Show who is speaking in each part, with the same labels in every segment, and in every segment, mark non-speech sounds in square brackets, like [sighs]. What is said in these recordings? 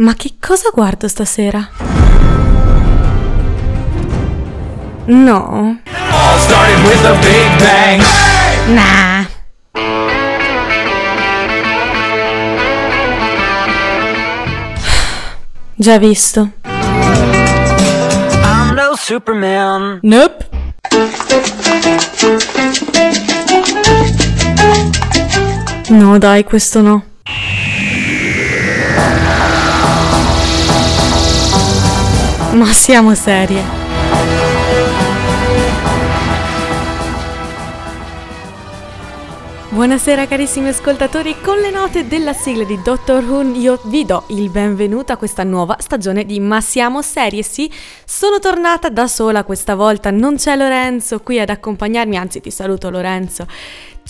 Speaker 1: Ma che cosa guardo stasera? No. Nah. [sighs] Già visto.
Speaker 2: I'm no Superman.
Speaker 1: Nope. No, dai, questo no. Ma siamo serie. Buonasera carissimi ascoltatori, con le note della sigla di Doctor Who io vi do il benvenuto a questa nuova stagione di Ma siamo serie, sì, sono tornata da sola questa volta, non c'è Lorenzo qui ad accompagnarmi, anzi ti saluto Lorenzo.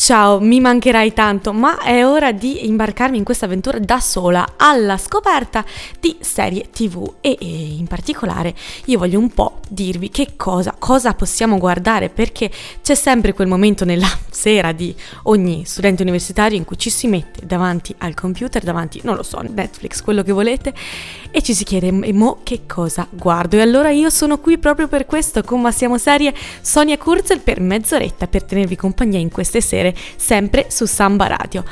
Speaker 1: Ciao, mi mancherai tanto, ma è ora di imbarcarmi in questa avventura da sola alla scoperta di serie TV e, e, in particolare io voglio un po' dirvi che cosa, cosa possiamo guardare perché c'è sempre quel momento nella [laughs] sera di ogni studente universitario in cui ci si mette davanti al computer, davanti, non lo so, Netflix, quello che volete e ci si chiede mo che cosa guardo? E allora io sono qui proprio per questo con Ma siamo serie Sonia Kurzel per mezz'oretta per tenervi compagnia in queste sere sempre su Samba Radio.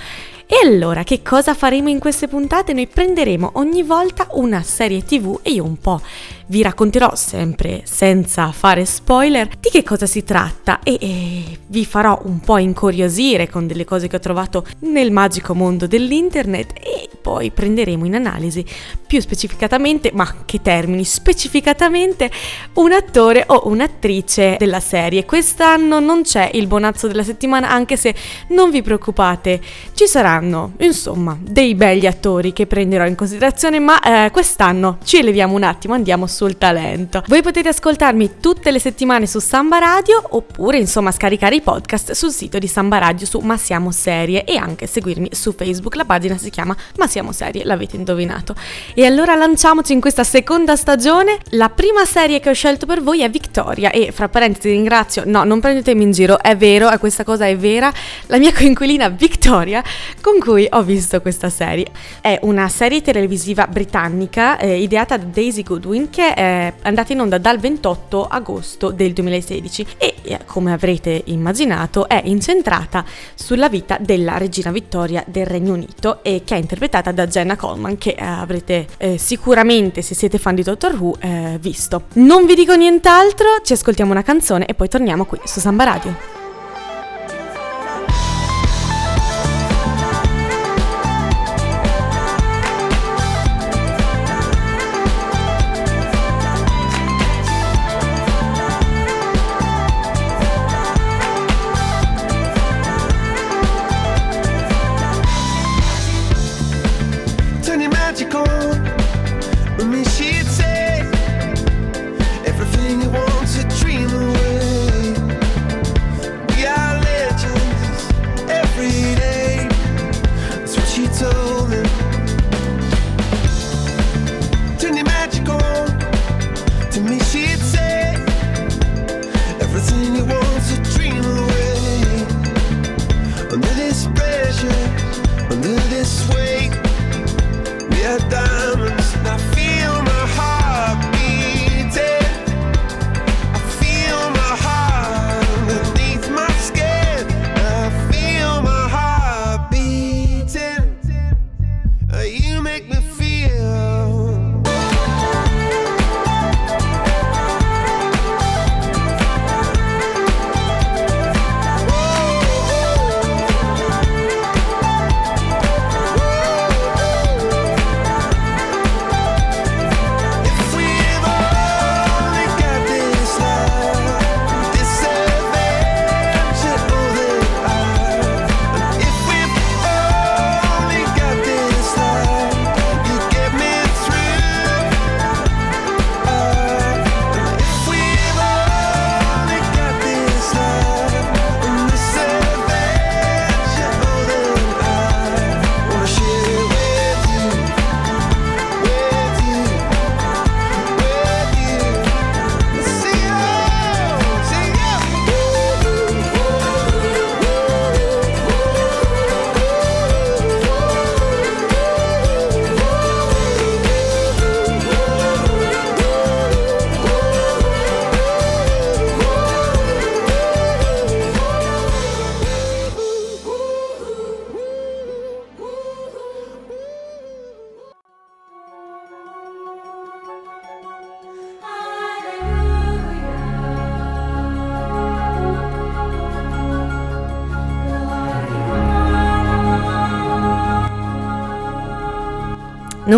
Speaker 1: E allora, che cosa faremo in queste puntate? Noi prenderemo ogni volta una serie TV e io un po' vi racconterò sempre senza fare spoiler di che cosa si tratta e, e, vi farò un po' incuriosire con delle cose che ho trovato nel magico mondo dell'internet e poi prenderemo in analisi più specificatamente, ma che termini, specificatamente un attore o un'attrice della serie. Quest'anno non c'è il bonazzo della settimana anche se non vi preoccupate, ci saranno insomma dei begli attori che prenderò in considerazione, ma eh, quest'anno ci eleviamo un attimo, andiamo sul talento. Voi potete ascoltarmi tutte le settimane su Samba Radio oppure insomma scaricare i podcast sul sito di Samba Radio su Ma Siamo Serie e anche seguirmi su Facebook, la pagina si chiama Ma Siamo Serie, l'avete indovinato. E allora lanciamoci in questa seconda stagione. La prima serie che ho scelto per voi è Victoria e fra parentesi ringrazio, no non prendetemi in giro, è vero, questa cosa è vera, la mia coinquilina Victoria con cui ho visto questa serie. È una serie televisiva britannica eh, ideata da Daisy Goodwin che è andata in onda dal 28 agosto del 2016 e eh, come avrete immaginato è incentrata sulla vita della regina Vittoria del Regno Unito e che è interpretata da Jenna Coleman che eh, avrete eh, sicuramente se siete fan di Doctor Who eh, visto. Non vi dico nient'altro, ci ascoltiamo una canzone e poi torniamo qui su Samba Radio.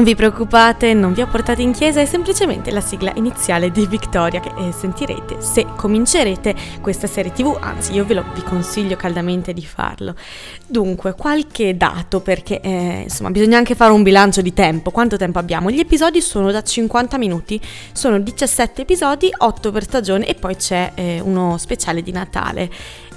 Speaker 1: Non vi preoccupate, non vi ho portato in chiesa, è semplicemente la sigla iniziale di Victoria che eh, sentirete se comincerete questa serie tv, anzi io ve lo vi consiglio caldamente di farlo. Dunque, qualche dato perché eh, insomma bisogna anche fare un bilancio di tempo. Quanto tempo abbiamo? Gli episodi sono da 50 minuti, sono 17 episodi, 8 per stagione e poi c'è eh, uno speciale di Natale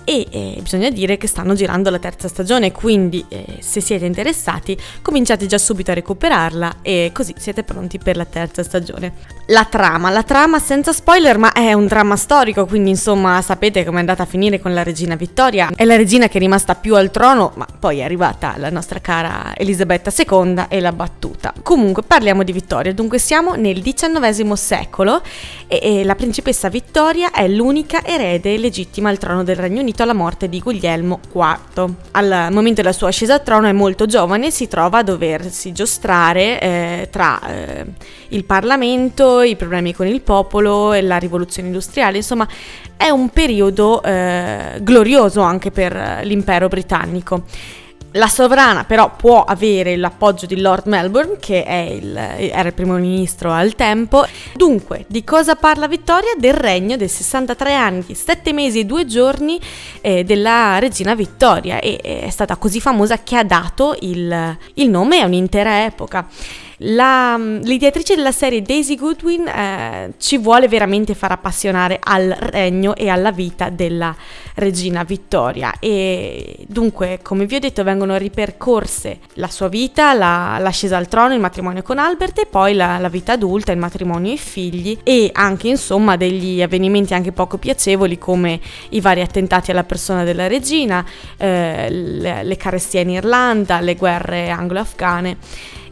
Speaker 1: e eh, bisogna dire che stanno girando la terza stagione, quindi eh, se siete interessati cominciate già subito a recuperarla e così siete pronti per la terza stagione. La trama, la trama senza spoiler ma è un dramma storico, quindi insomma sapete com'è andata a finire con la regina Vittoria, è la regina che è rimasta più al trono ma poi è arrivata la nostra cara Elisabetta II e l'ha battuta. Comunque parliamo di Vittoria, dunque siamo nel XIX secolo e, e la principessa Vittoria è l'unica erede legittima al trono del Regno Unito unito alla morte di Guglielmo IV. Al momento della sua ascesa al trono è molto giovane e si trova a doversi giostrare eh, tra eh, il Parlamento, i problemi con il popolo e la rivoluzione industriale, insomma è un periodo eh, glorioso anche per l'impero britannico. La sovrana però può avere l'appoggio di Lord Melbourne, che il, era il primo ministro al tempo. Dunque, di cosa parla Vittoria? Del regno dei 63 anni, 7 mesi e 2 giorni eh, della regina Vittoria e è stata così famosa che ha dato il, il nome a un'intera epoca. La, l'ideatrice della serie Daisy Goodwin eh, ci vuole veramente far appassionare al regno e alla vita della regina Vittoria e dunque come vi ho detto vengono ripercorse la sua vita, la, l'ascesa al trono, il matrimonio con Albert e poi la, la vita adulta, il matrimonio e i figli e anche insomma degli avvenimenti anche poco piacevoli come i vari attentati alla persona della regina, eh, le, le carestie in Irlanda, le guerre anglo-afghane.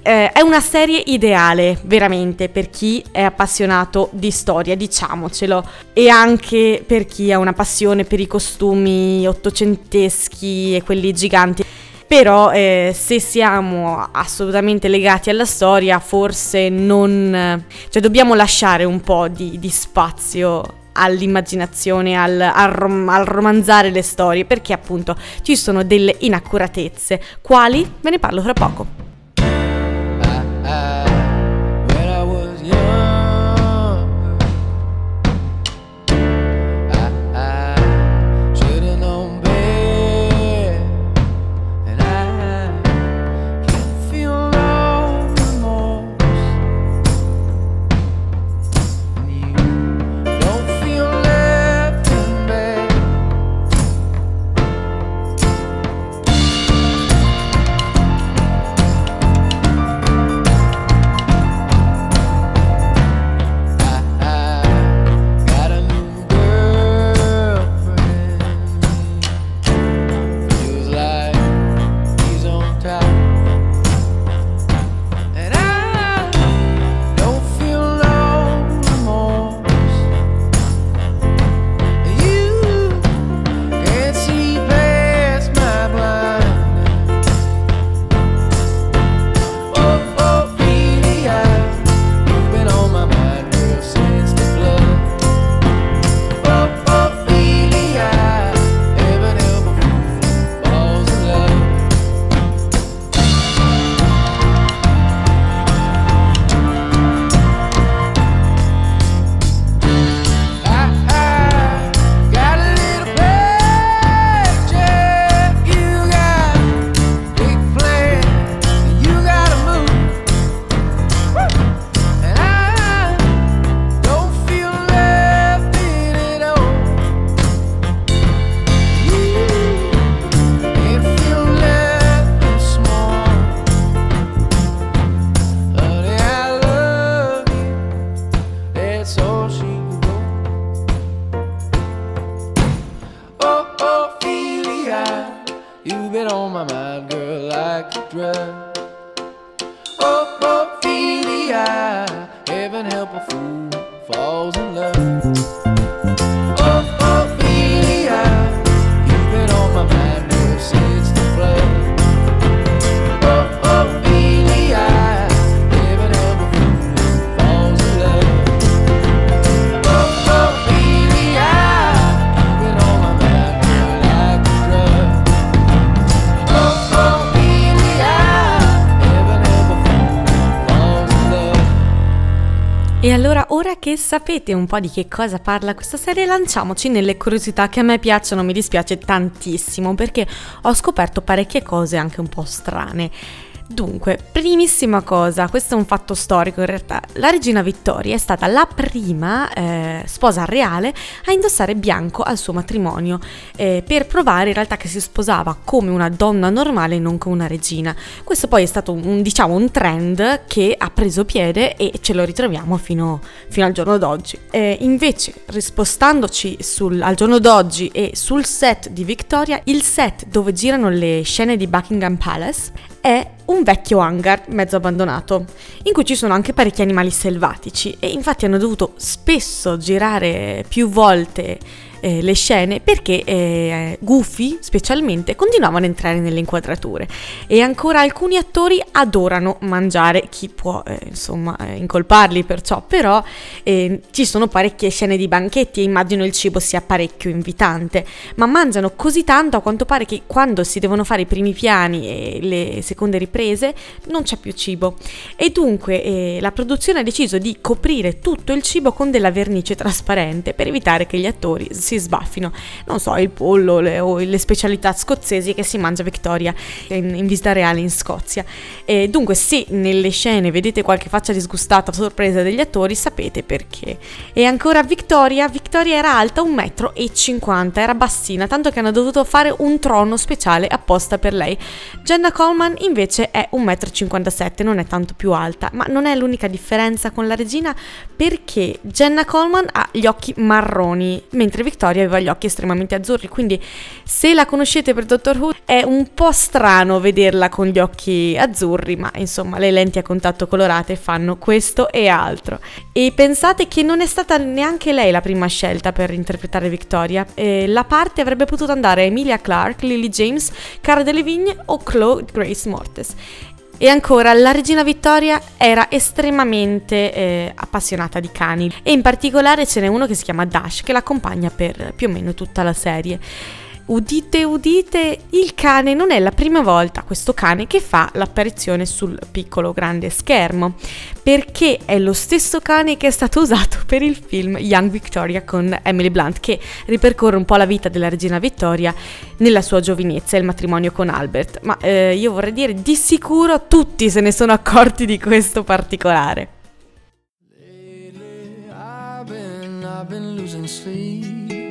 Speaker 1: Eh, è una serie ideale, veramente, per chi è appassionato di storia, diciamocelo, e anche per chi ha una passione per i costumi ottocenteschi e quelli giganti. Però eh, se siamo assolutamente legati alla storia, forse non... cioè dobbiamo lasciare un po' di, di spazio all'immaginazione, al, al, rom- al, romanzare le storie, perché appunto ci sono delle inaccuratezze. Quali? Ve ne parlo fra poco.
Speaker 3: that's all she wrote. Oh, oh, Ophelia, you've been on my mind, girl, like a drug. Oh, Ophelia.
Speaker 1: E allora, ora che sapete un po' di che cosa parla questa serie, lanciamoci nelle curiosità che a me piacciono, mi dispiace tantissimo perché ho scoperto parecchie cose anche un po' strane. Dunque, primissima cosa, questo è un fatto storico in realtà, la regina Vittoria è stata la prima eh, sposa reale a indossare bianco al suo matrimonio, eh, per provare in realtà che si sposava come una donna normale e non come una regina. Questo poi è stato un, diciamo, un trend che ha preso piede e ce lo ritroviamo fino, fino al giorno d'oggi. Eh, invece, rispostandoci sul, al giorno d'oggi e sul set di Victoria, il set dove girano le scene di Buckingham Palace è un vecchio hangar mezzo abbandonato, in cui ci sono anche parecchi animali selvatici e infatti hanno dovuto spesso girare più volte eh, le scene perché eh, Goofy specialmente continuavano a entrare nelle inquadrature e ancora alcuni attori adorano mangiare, chi può eh, insomma eh, incolparli perciò, però eh, ci sono parecchie scene di banchetti e immagino il cibo sia parecchio invitante, ma mangiano così tanto a quanto pare che quando si devono fare i primi piani e le seconde riprese non c'è più cibo. E dunque eh, la produzione ha deciso di coprire tutto il cibo con della vernice trasparente per evitare che gli attori si si sbaffino, non so, il pollo le, o le specialità scozzesi che si mangia Victoria in, in visita reale in Scozia. E dunque, se nelle scene vedete qualche faccia disgustata o sorpresa degli attori, sapete perché. E ancora Victoria, Victoria era alta 1,50 m, era bassina, tanto che hanno dovuto fare un trono speciale apposta per lei. Jenna Coleman invece è 1,57 m, non è tanto più alta, ma non è l'unica differenza con la regina perché Jenna Coleman ha gli occhi marroni, mentre Victoria Victoria aveva gli occhi estremamente azzurri, quindi se la conoscete per Doctor Who è un po' strano vederla con gli occhi azzurri, ma insomma le lenti a contatto colorate fanno questo e altro. E pensate che non è stata neanche lei la prima scelta per interpretare Victoria, e la parte avrebbe potuto andare a Emilia Clarke, Lily James, Cara Delevingne o Chloe Grace Mortes. E ancora, la regina Vittoria era estremamente eh, appassionata di cani e in particolare ce n'è uno che si chiama Dash che l'accompagna per più o meno tutta la serie. Udite, udite, il cane non è la prima volta questo cane che fa l'apparizione sul piccolo grande schermo, perché è lo stesso cane che è stato usato [laughs] per il film Young Victoria con Emily Blunt, che ripercorre un po' la vita della regina Vittoria nella sua giovinezza e il matrimonio con Albert. Ma eh, io vorrei dire, di sicuro tutti se ne sono accorti di questo particolare. Lately, I've been, I've been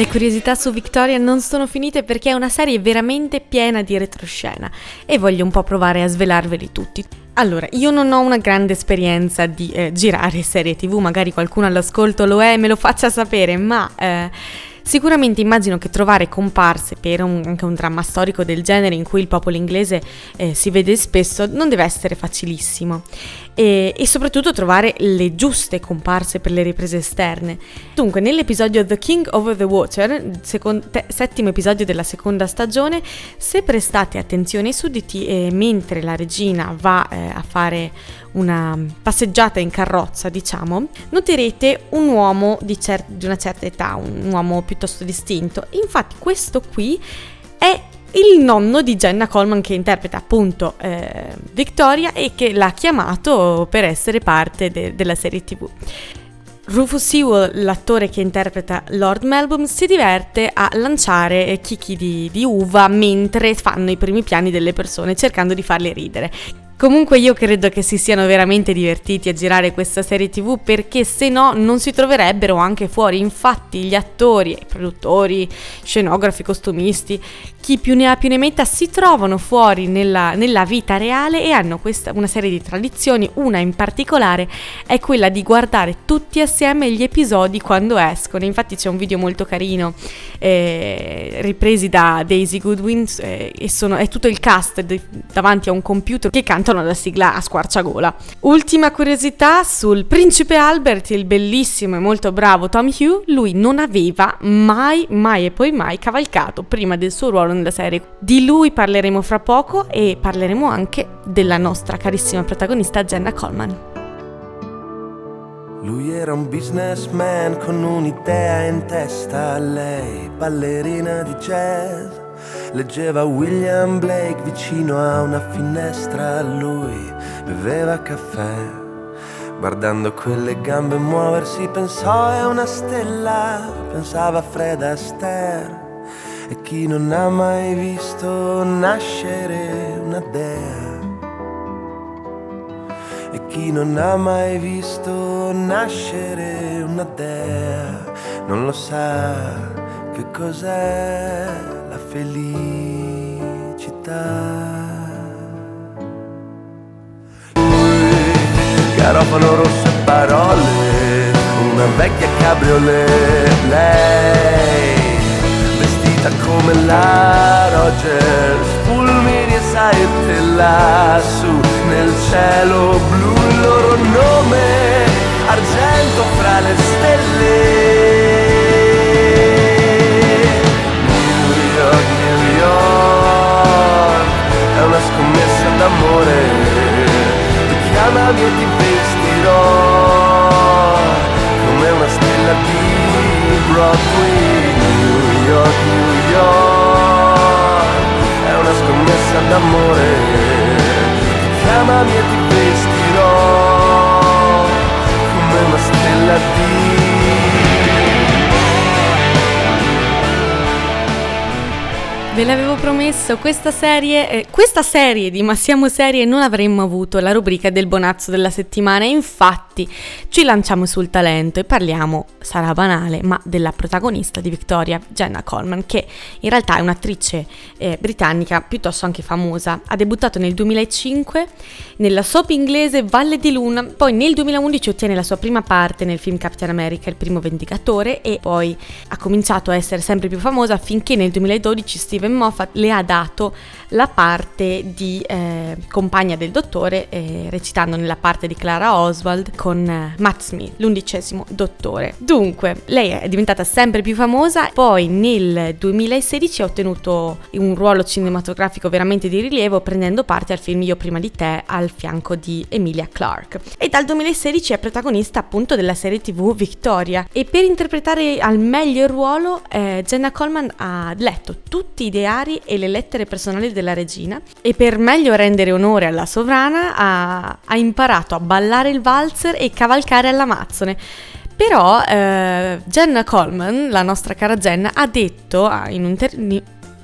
Speaker 1: Le curiosità su Victoria non sono finite perché è una serie veramente piena di retroscena e voglio un po' provare a svelarveli tutti. Allora, io non ho una grande esperienza di eh, girare serie tv, magari qualcuno all'ascolto lo è, me lo faccia sapere, ma eh, sicuramente immagino che trovare comparse per un- anche un dramma storico del genere in cui il popolo inglese eh, si vede spesso non deve essere facilissimo e, e soprattutto trovare le giuste comparse per le riprese esterne. Dunque, nell'episodio The King Over the Water, secon- te- settimo episodio della seconda stagione, se prestate attenzione ai sudditi eh, mentre la regina va eh, a fare una passeggiata in carrozza, diciamo, noterete un uomo di, cer- di una certa età, un uomo piuttosto distinto. Infatti, questo qui è il nonno di Jenna Coleman che interpreta appunto eh, Victoria e che l'ha chiamato per essere parte de- della serie tv. Rufus Sewell, l'attore che interpreta Lord Melbourne, si diverte a lanciare chicchi di, di uva mentre fanno i primi piani delle persone, cercando di farle ridere. Comunque io credo che si siano veramente divertiti a girare questa serie tv perché se no non si troverebbero anche fuori. Infatti gli attori, produttori, scenografi, costumisti, chi più ne ha più ne metta si trovano fuori nella, nella vita reale e hanno questa, una serie di tradizioni. Una in particolare è quella di guardare tutti assieme gli episodi quando escono. Infatti c'è un video molto carino eh, ripresi da Daisy Goodwin eh, e sono, è tutto il cast de, davanti a un computer che canta cantano la sigla a squarciagola. Ultima curiosità sul principe Albert, il bellissimo e molto bravo Tom Hugh, lui non aveva mai, mai e poi mai cavalcato prima del suo ruolo nella serie. Di lui parleremo fra poco e parleremo anche della nostra carissima protagonista Jenna Coleman.
Speaker 4: Lui era un businessman con un'idea in testa, lei ballerina di jazz Leggeva William Blake vicino a una finestra, lui beveva caffè. Guardando quelle gambe muoversi pensò è una stella, pensava Fred Astaire. E chi non ha mai visto nascere una dea? E chi non ha mai visto nascere una dea non lo sa che cos'è la felicità. Garofano rosso e parole, una vecchia cabriolet, lei, vestita come la Rogers, fulmini e saette lassù nel cielo blu, il loro nome, argento fra le stelle. Ti chiamami e ti vestirò Come una stella di Broadway New York, New York. È una scommessa d'amore. Chiamami e ti vestirò Come una stella di
Speaker 1: Ve l'avevo promesso, questa serie, eh, questa serie di Ma siamo serie non avremmo avuto la rubrica del bonazzo della settimana, infatti ci lanciamo sul talento e parliamo, sarà banale, ma della protagonista di Victoria, Jenna Coleman, che in realtà è un'attrice eh, britannica piuttosto anche famosa. Ha debuttato nel 2005 nella soap inglese Valle di Luna, poi nel 2011 ottiene la sua prima parte nel film Captain America, il primo vendicatore, e poi ha cominciato a essere sempre più famosa finché nel 2012 Steve Steven Moffat le ha dato la parte di eh, compagna del dottore, eh, recitando nella parte di Clara Oswald con eh, Matt Smith, l'undicesimo dottore. Dunque, lei è diventata sempre più famosa, poi nel 2016 ha ottenuto un ruolo cinematografico veramente di rilievo prendendo parte al film Io prima di te al fianco di Emilia Clarke. E dal 2016 è protagonista appunto della serie tv Victoria e per interpretare al meglio il ruolo eh, Jenna Coleman ha letto tutti i diari e le lettere personali della regina e per meglio rendere onore alla sovrana ha, ha imparato a ballare il valzer e cavalcare all'Amazzone. Però eh, Jenna Coleman, la nostra cara Jenna, ha detto in un ter-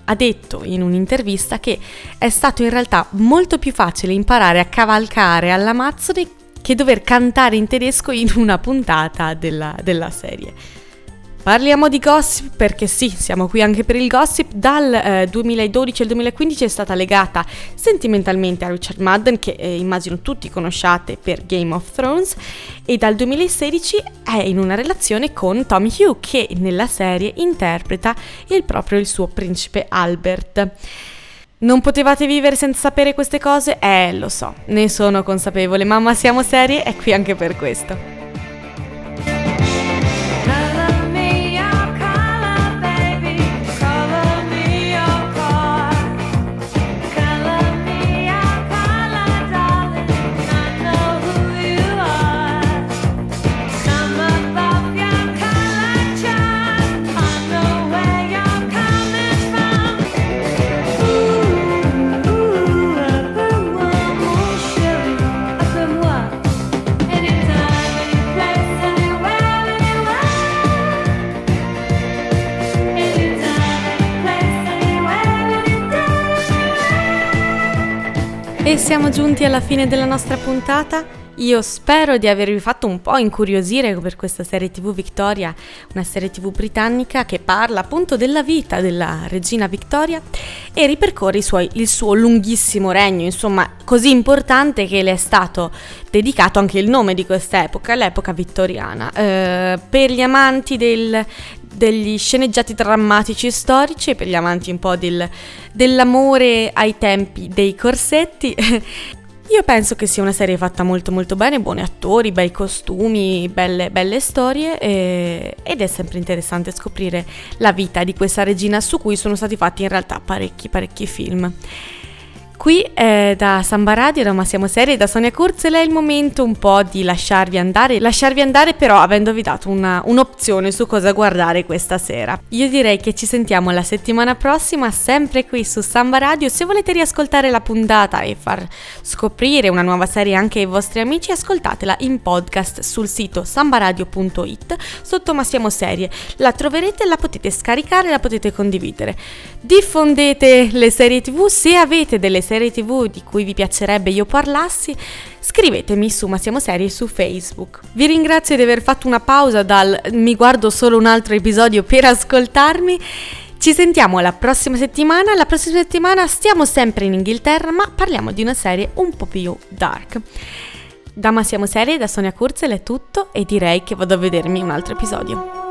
Speaker 1: ha detto in un'intervista che è stato in realtà molto più facile imparare a cavalcare all'Amazzone che dover cantare in tedesco in una puntata della, della serie. Parliamo di gossip perché sì, siamo qui anche per il gossip. Dal eh, 2012 al 2015 è stata legata sentimentalmente a Richard Madden, che eh, immagino tutti conosciate per Game of Thrones, e dal 2016 è in una relazione con Tommy Hugh, che nella serie interpreta il proprio il suo principe Albert. Non potevate vivere senza sapere queste cose? Eh, lo so, ne sono consapevole, mamma siamo serie, è qui anche per questo. E siamo giunti alla fine della nostra puntata. Io spero di avervi fatto un po' incuriosire per questa serie TV Victoria, una serie TV britannica che parla appunto della vita della regina Victoria e ripercorre suoi, il suo lunghissimo regno, insomma così importante che le è stato dedicato anche il nome di questa epoca, l'epoca vittoriana. Eh, per gli amanti del, degli sceneggiati drammatici storici per gli amanti un po' del, dell'amore ai tempi dei corsetti [laughs] Io penso che sia una serie fatta molto molto bene, buoni attori, bei costumi, belle, belle storie e, ed è sempre interessante scoprire la vita di questa regina su cui sono stati fatti in realtà parecchi parecchi film. Qui eh, da Samba Radio, da Ma Siamo Serie, da Sonia Kurzele è il momento un po' di lasciarvi andare, lasciarvi andare però avendovi dato una, un'opzione su cosa guardare questa sera. Io direi che ci sentiamo la settimana prossima, sempre qui su Samba Radio. Se volete riascoltare la puntata e far scoprire una nuova serie anche ai vostri amici, ascoltatela in podcast sul sito sambaradio.it sotto Ma Serie. La troverete, la potete scaricare, la potete condividere. Diffondete le serie tv se avete delle serie tv di cui vi piacerebbe io parlassi, scrivetemi su Ma Siamo Serie su Facebook. Vi ringrazio di aver fatto una pausa dal mi guardo solo un altro episodio per ascoltarmi. Ci sentiamo la prossima settimana. La prossima settimana stiamo sempre in Inghilterra, ma parliamo di una serie un po' più dark. Da Ma Siamo Serie, da Sonia Kurzel è tutto e direi che vado a vedermi un altro episodio.